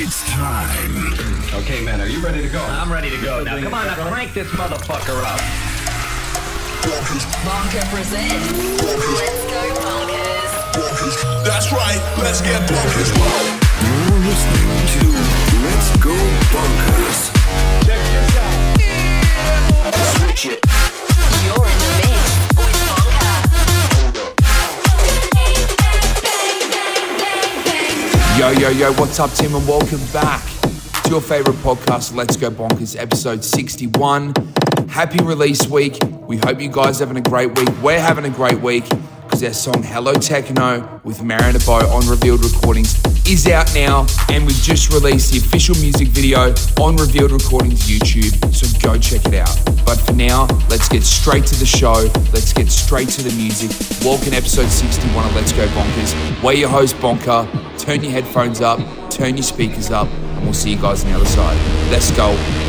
It's time. Okay, man, are you ready to go? I'm ready to go. Now, come on, now crank this motherfucker up. Bonker presents. Let's go Bonkers. That's right. Let's get bonkers. You're listening to Let's Go Bonkers. Switch it. Yo, yo, yo, what's up, team, and welcome back to your favorite podcast, Let's Go Bonkers, episode 61. Happy release week. We hope you guys are having a great week. We're having a great week our song Hello Techno with Mariana BO on Revealed Recordings is out now, and we've just released the official music video on Revealed Recordings YouTube, so go check it out. But for now, let's get straight to the show. Let's get straight to the music. Welcome episode 61 of Let's Go Bonkers. We're your host, Bonker. Turn your headphones up, turn your speakers up, and we'll see you guys on the other side. Let's go.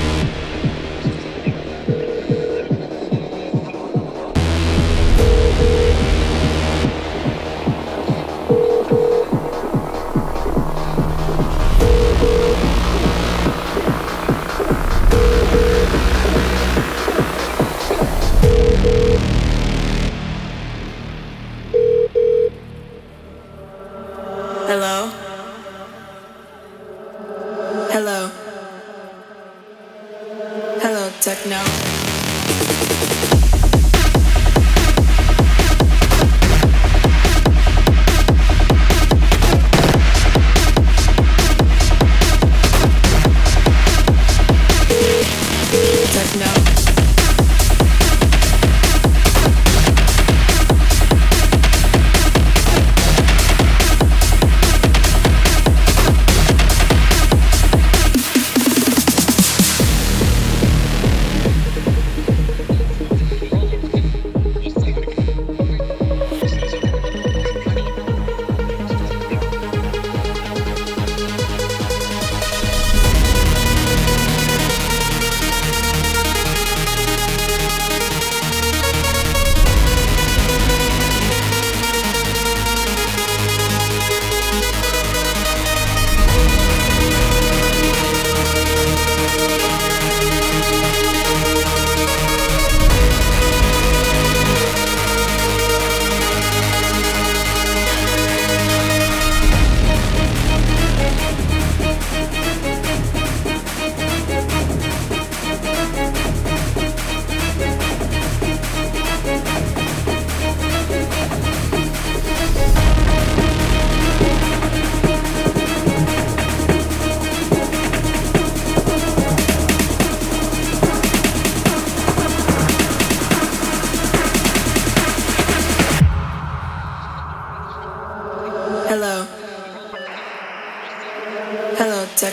Hello,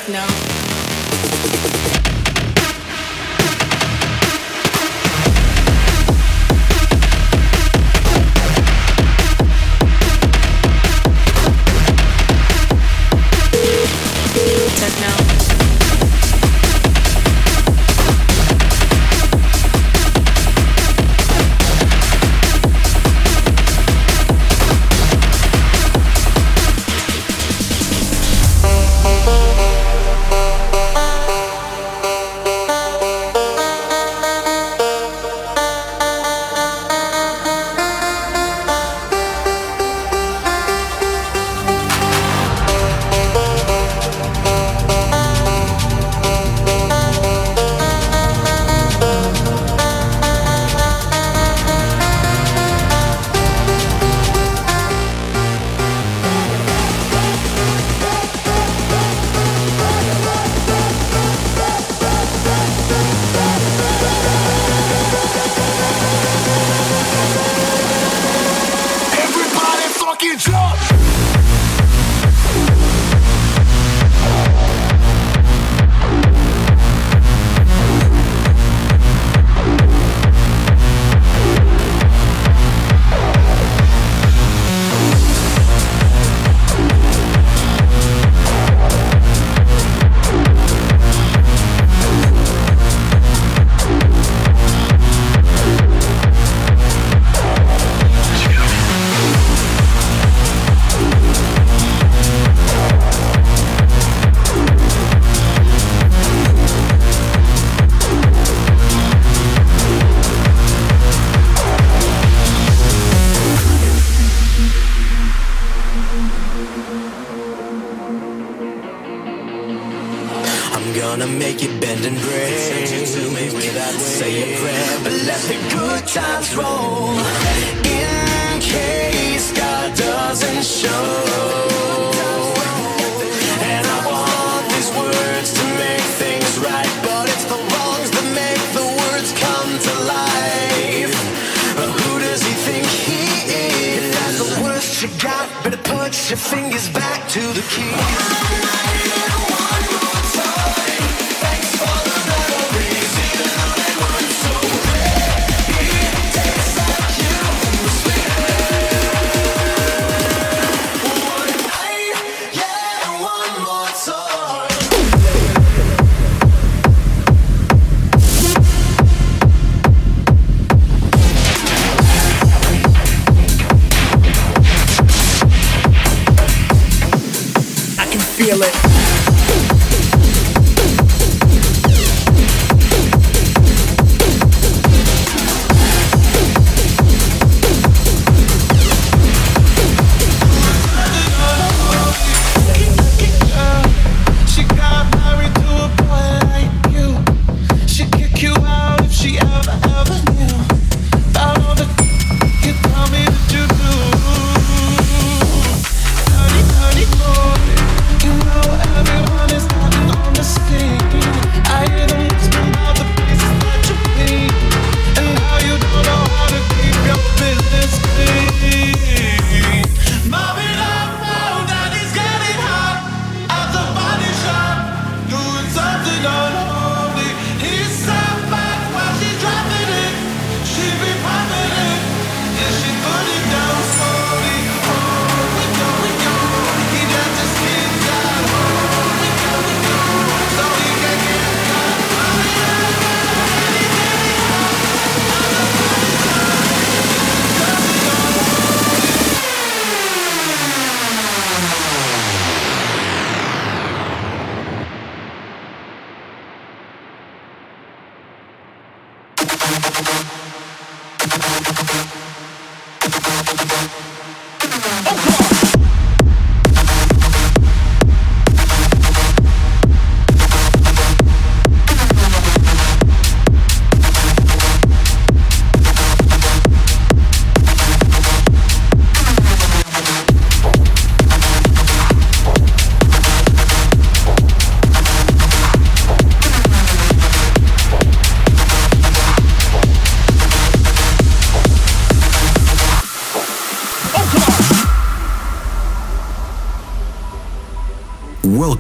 Hello,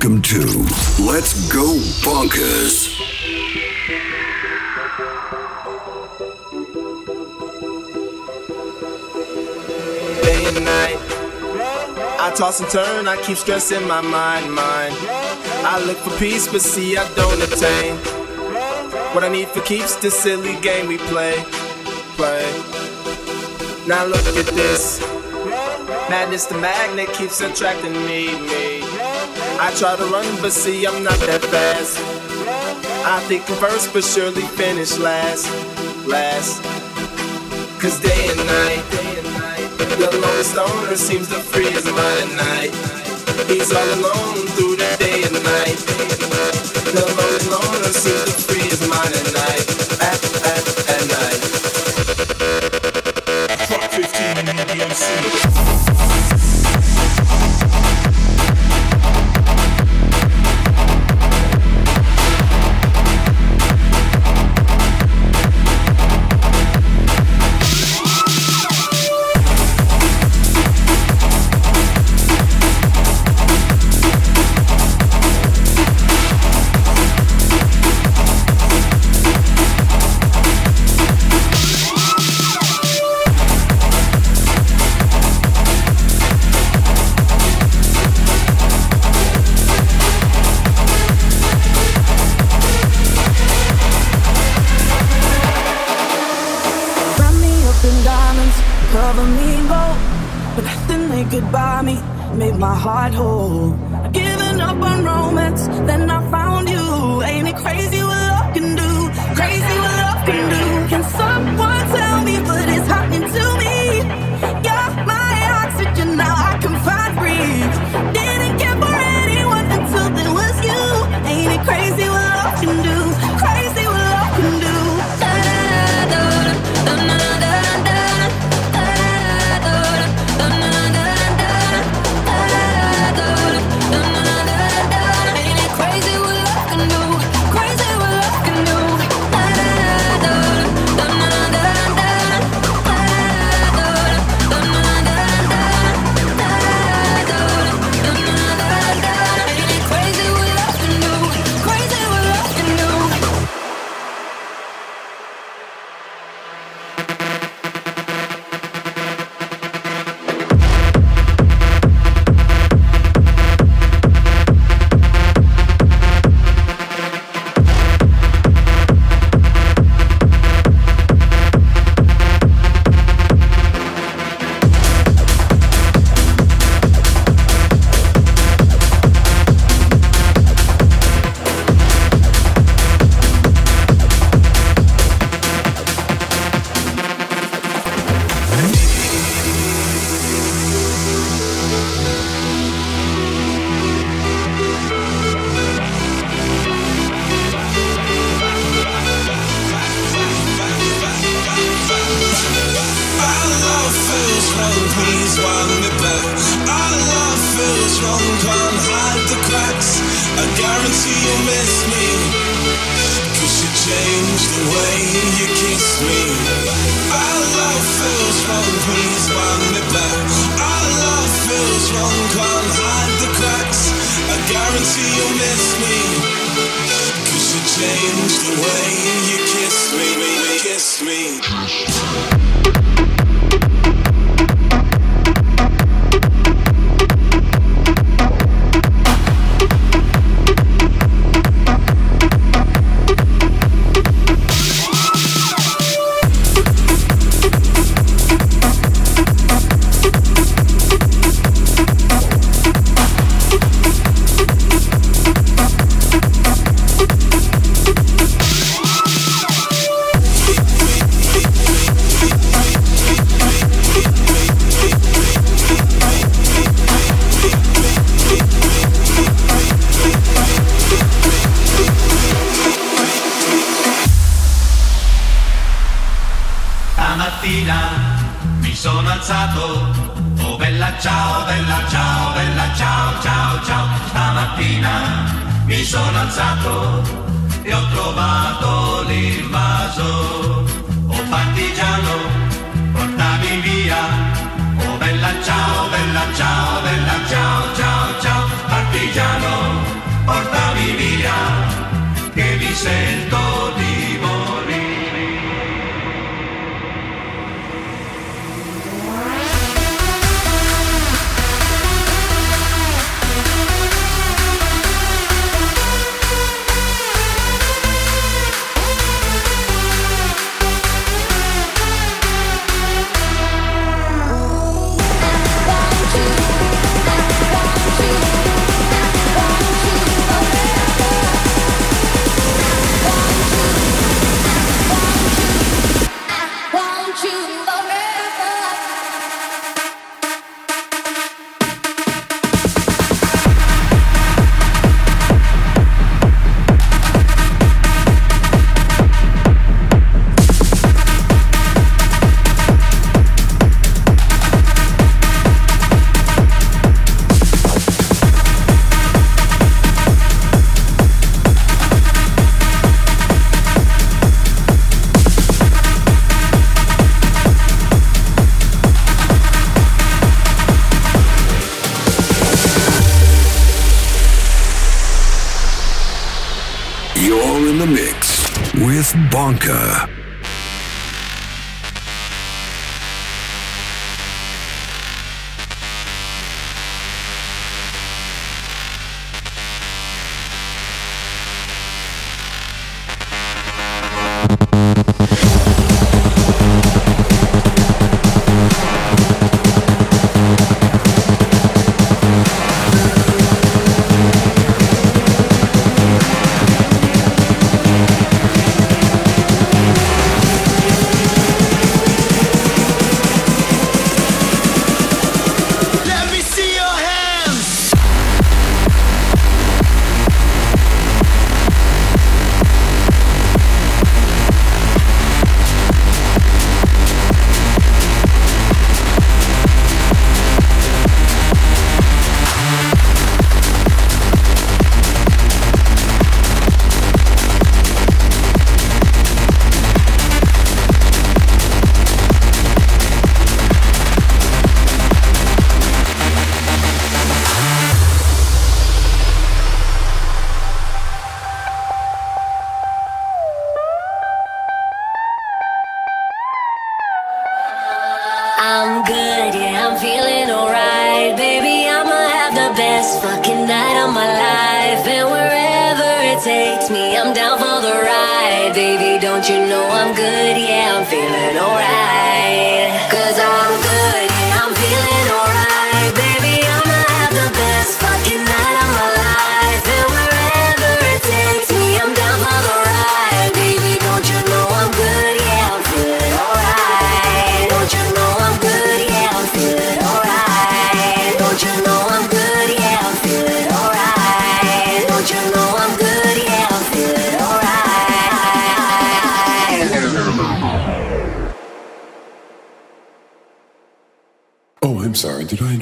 Welcome to Let's Go Bonkers. Day and night, I toss and turn, I keep stressing my mind, mind. I look for peace, but see, I don't attain. What I need for keeps this silly game we play, play. Now look at this. Madness the magnet keeps attracting me, me. I try to run, but see, I'm not that fast. I think I'm first, but surely finish last. Last. Cause day and night, the lowest stoner seems to free his mind at night. He's all alone through the day and night. The lonely loner seems to free his mind at night. At, at,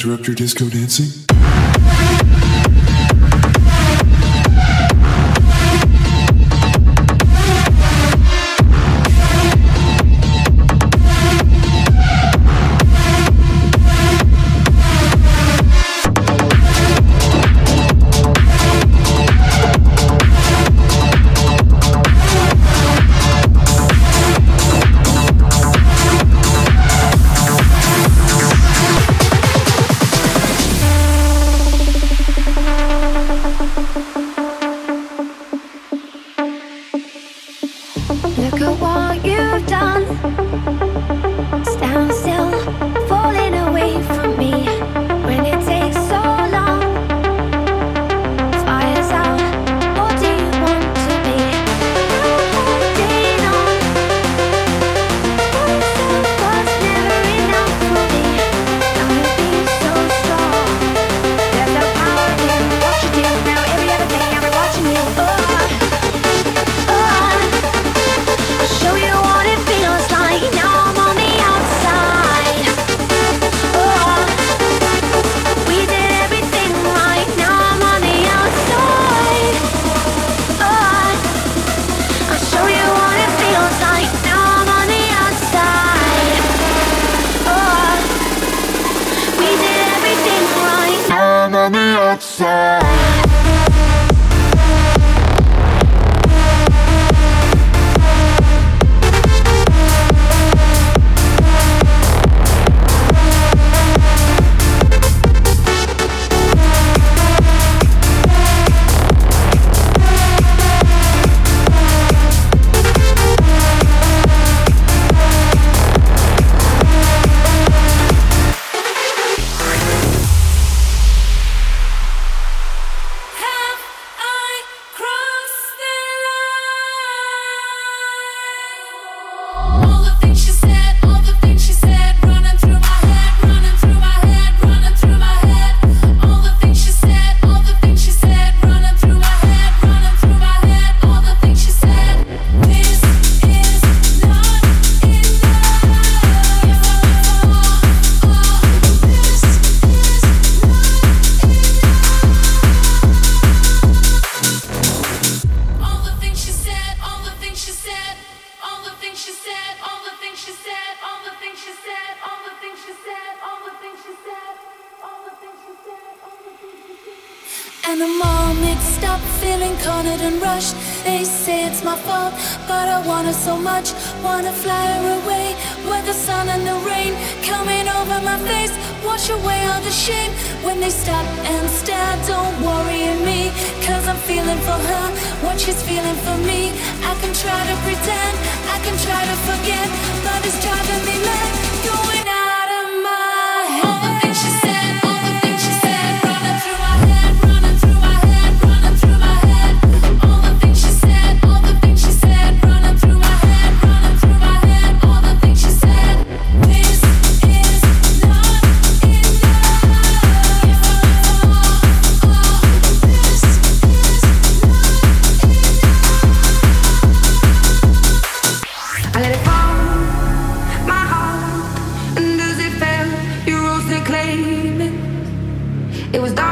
interrupt your disco dancing? Look at what you've done.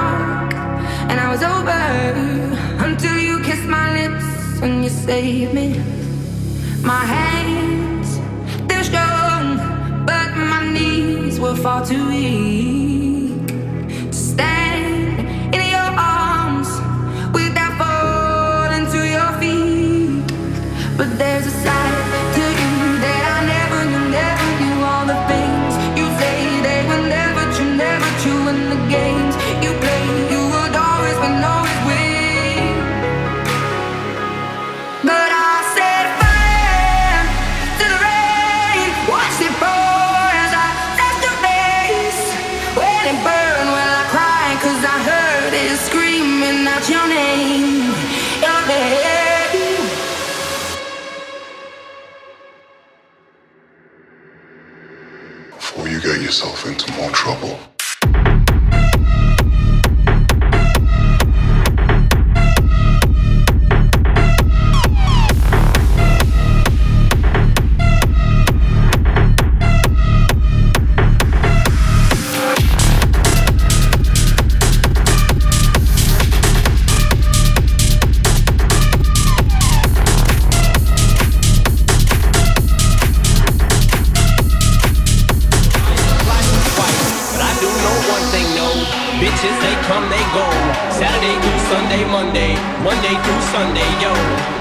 dark, and I was over until you kissed my lips and you saved me. My hands, they're strong, but my knees were far too weak.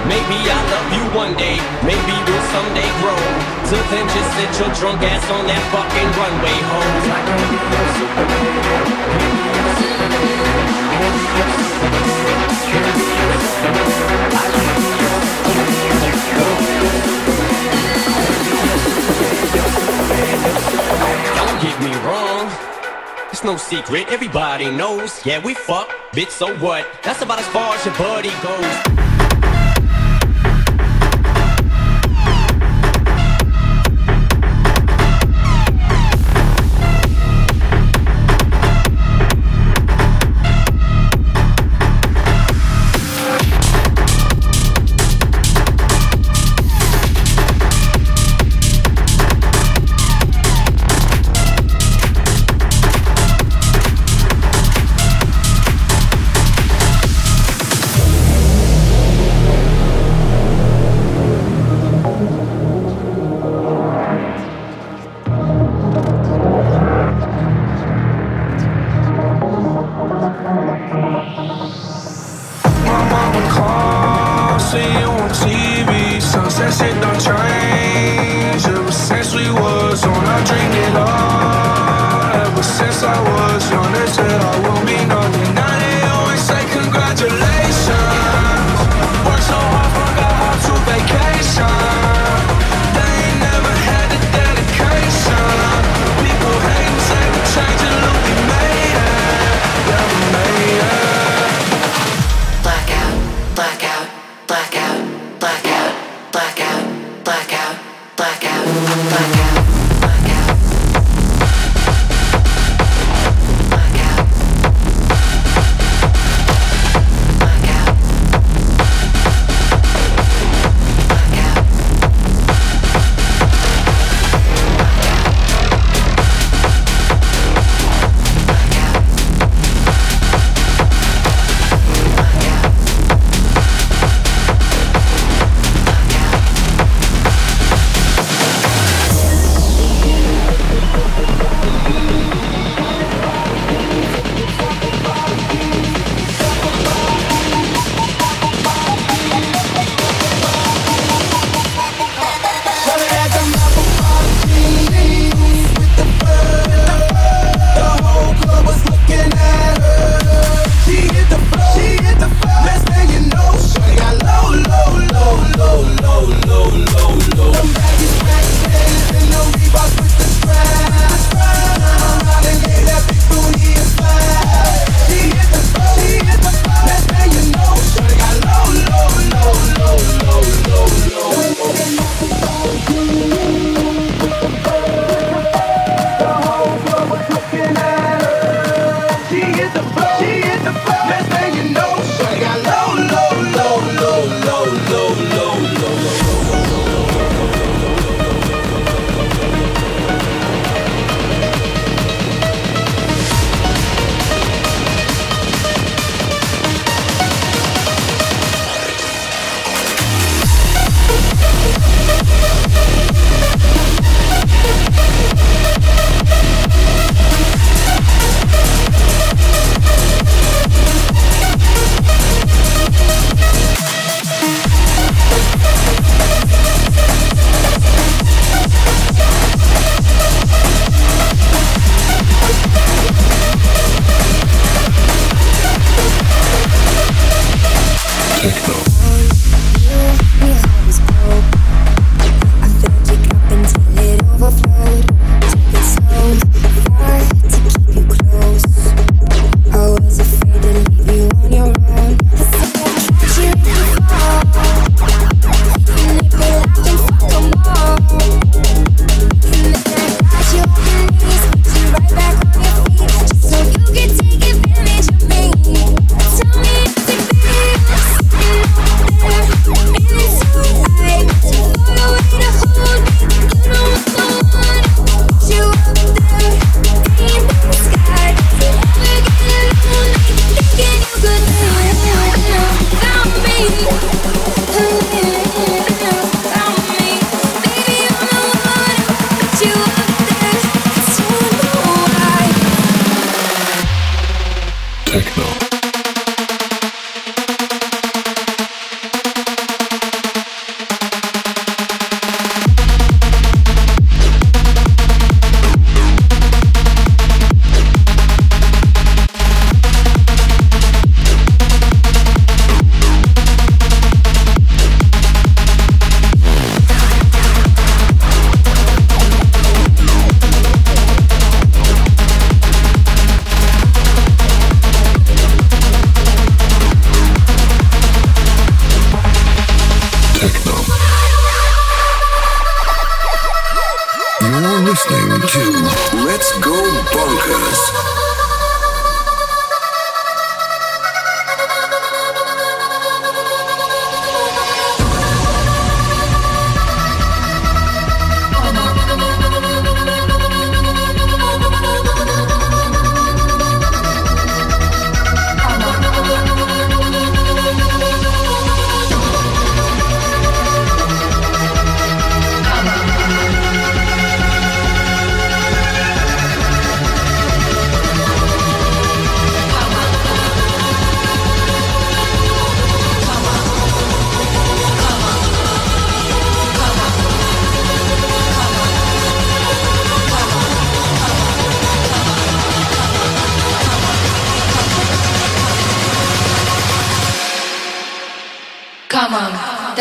Maybe I'll love you one day, maybe we'll someday grow. Till then, just sit your drunk ass on that fucking runway, hoes. I can be your Superman. Don't get me wrong. It's no secret, everybody knows. Yeah, we fuck, bitch, so what? That's about as far as your buddy goes.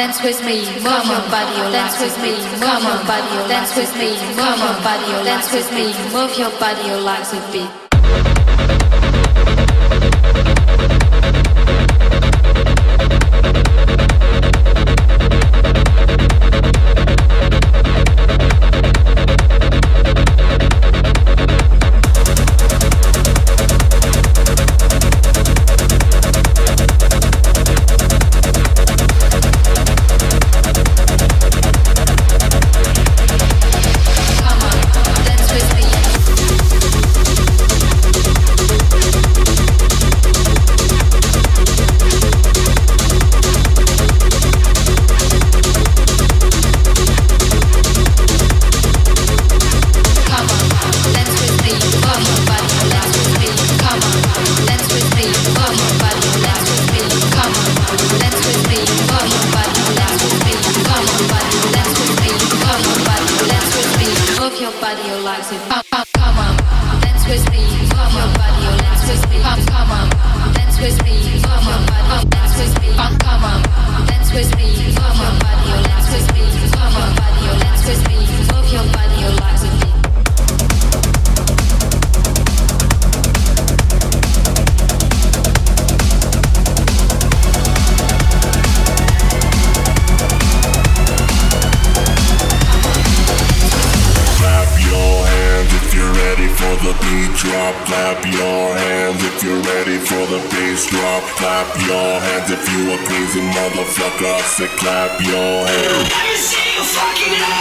dance with me, move your body, dance with me, move your body, dance with me, move your body, dance with me, move your body, like a beat. clap, clap your hands if you're ready for the bass drop. Clap your hands if you a crazy motherfucker. I clap your hands. Let me see you fucking up.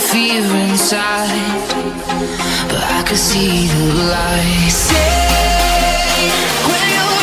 fever inside, but I could see the light. Say, will you?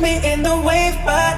me in the wave, but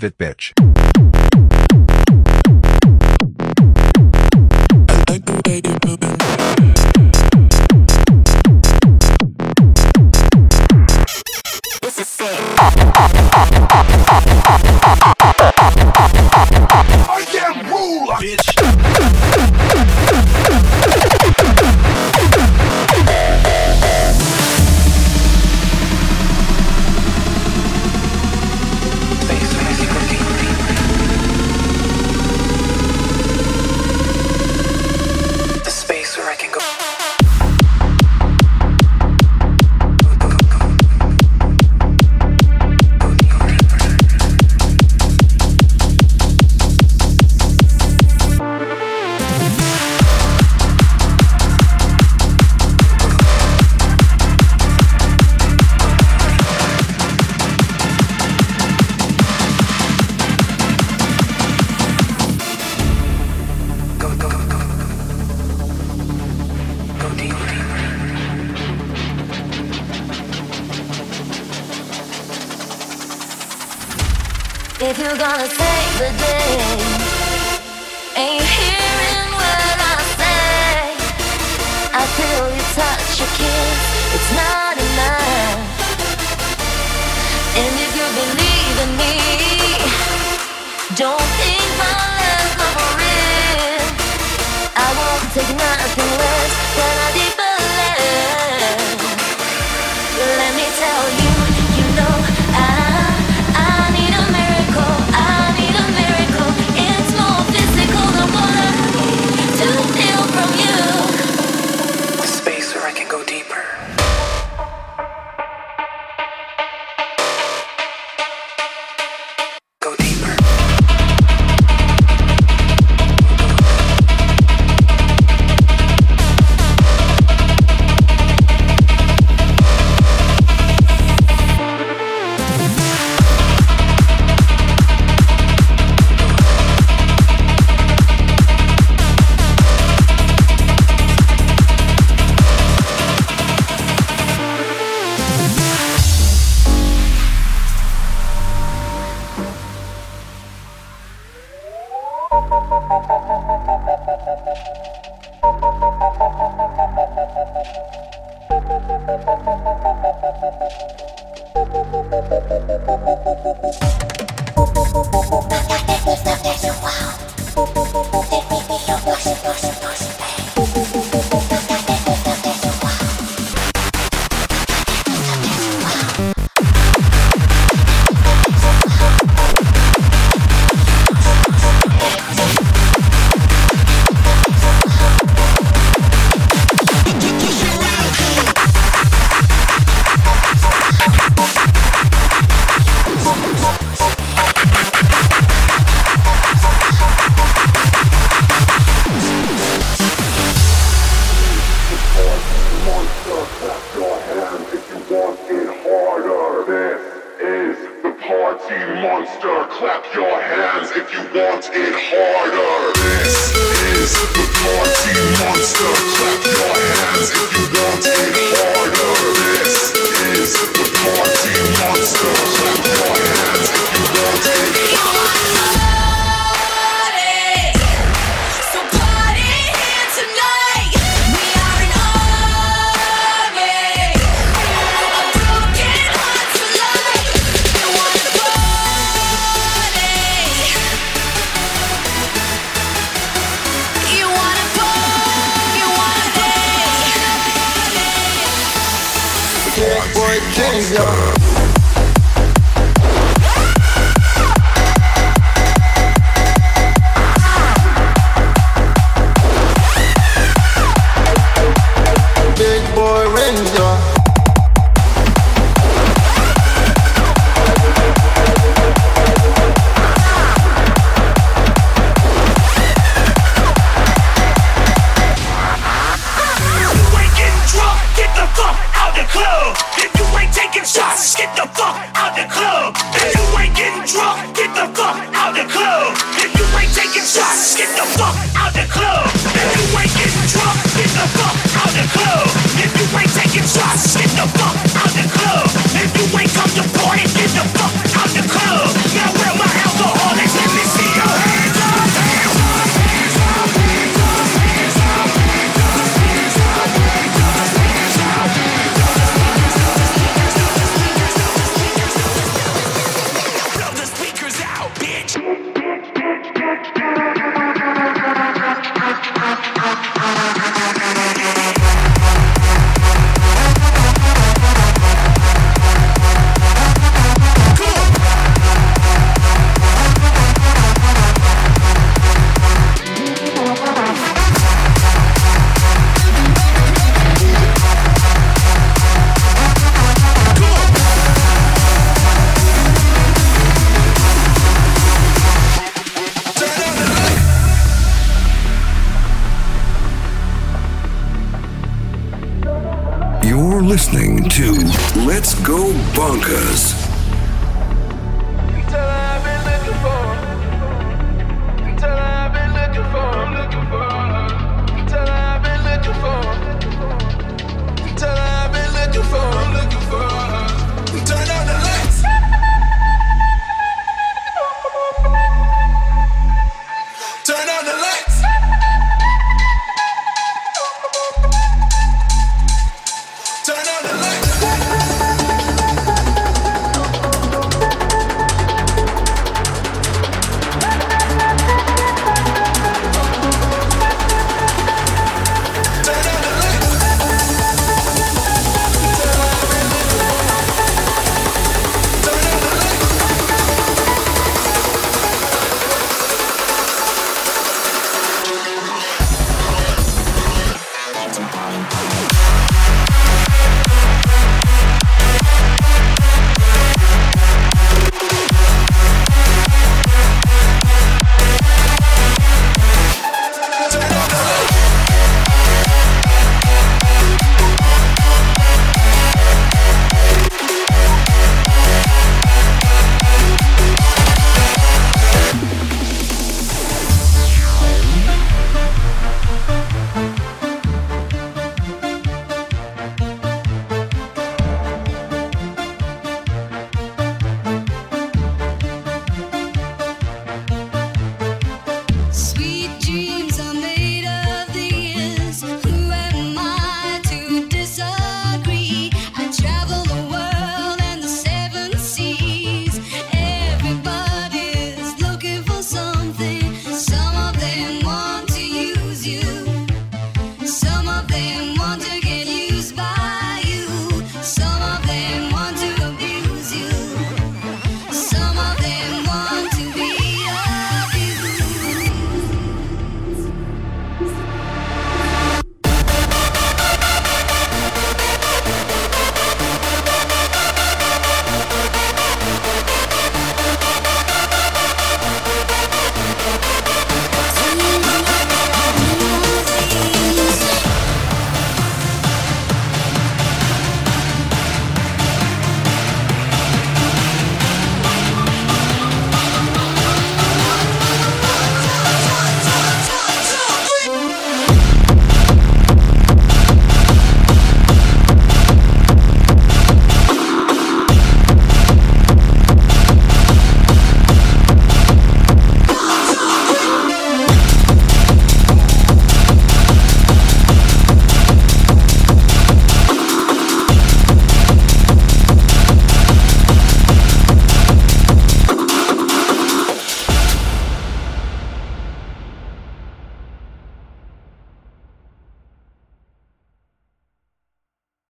Move it, bitch.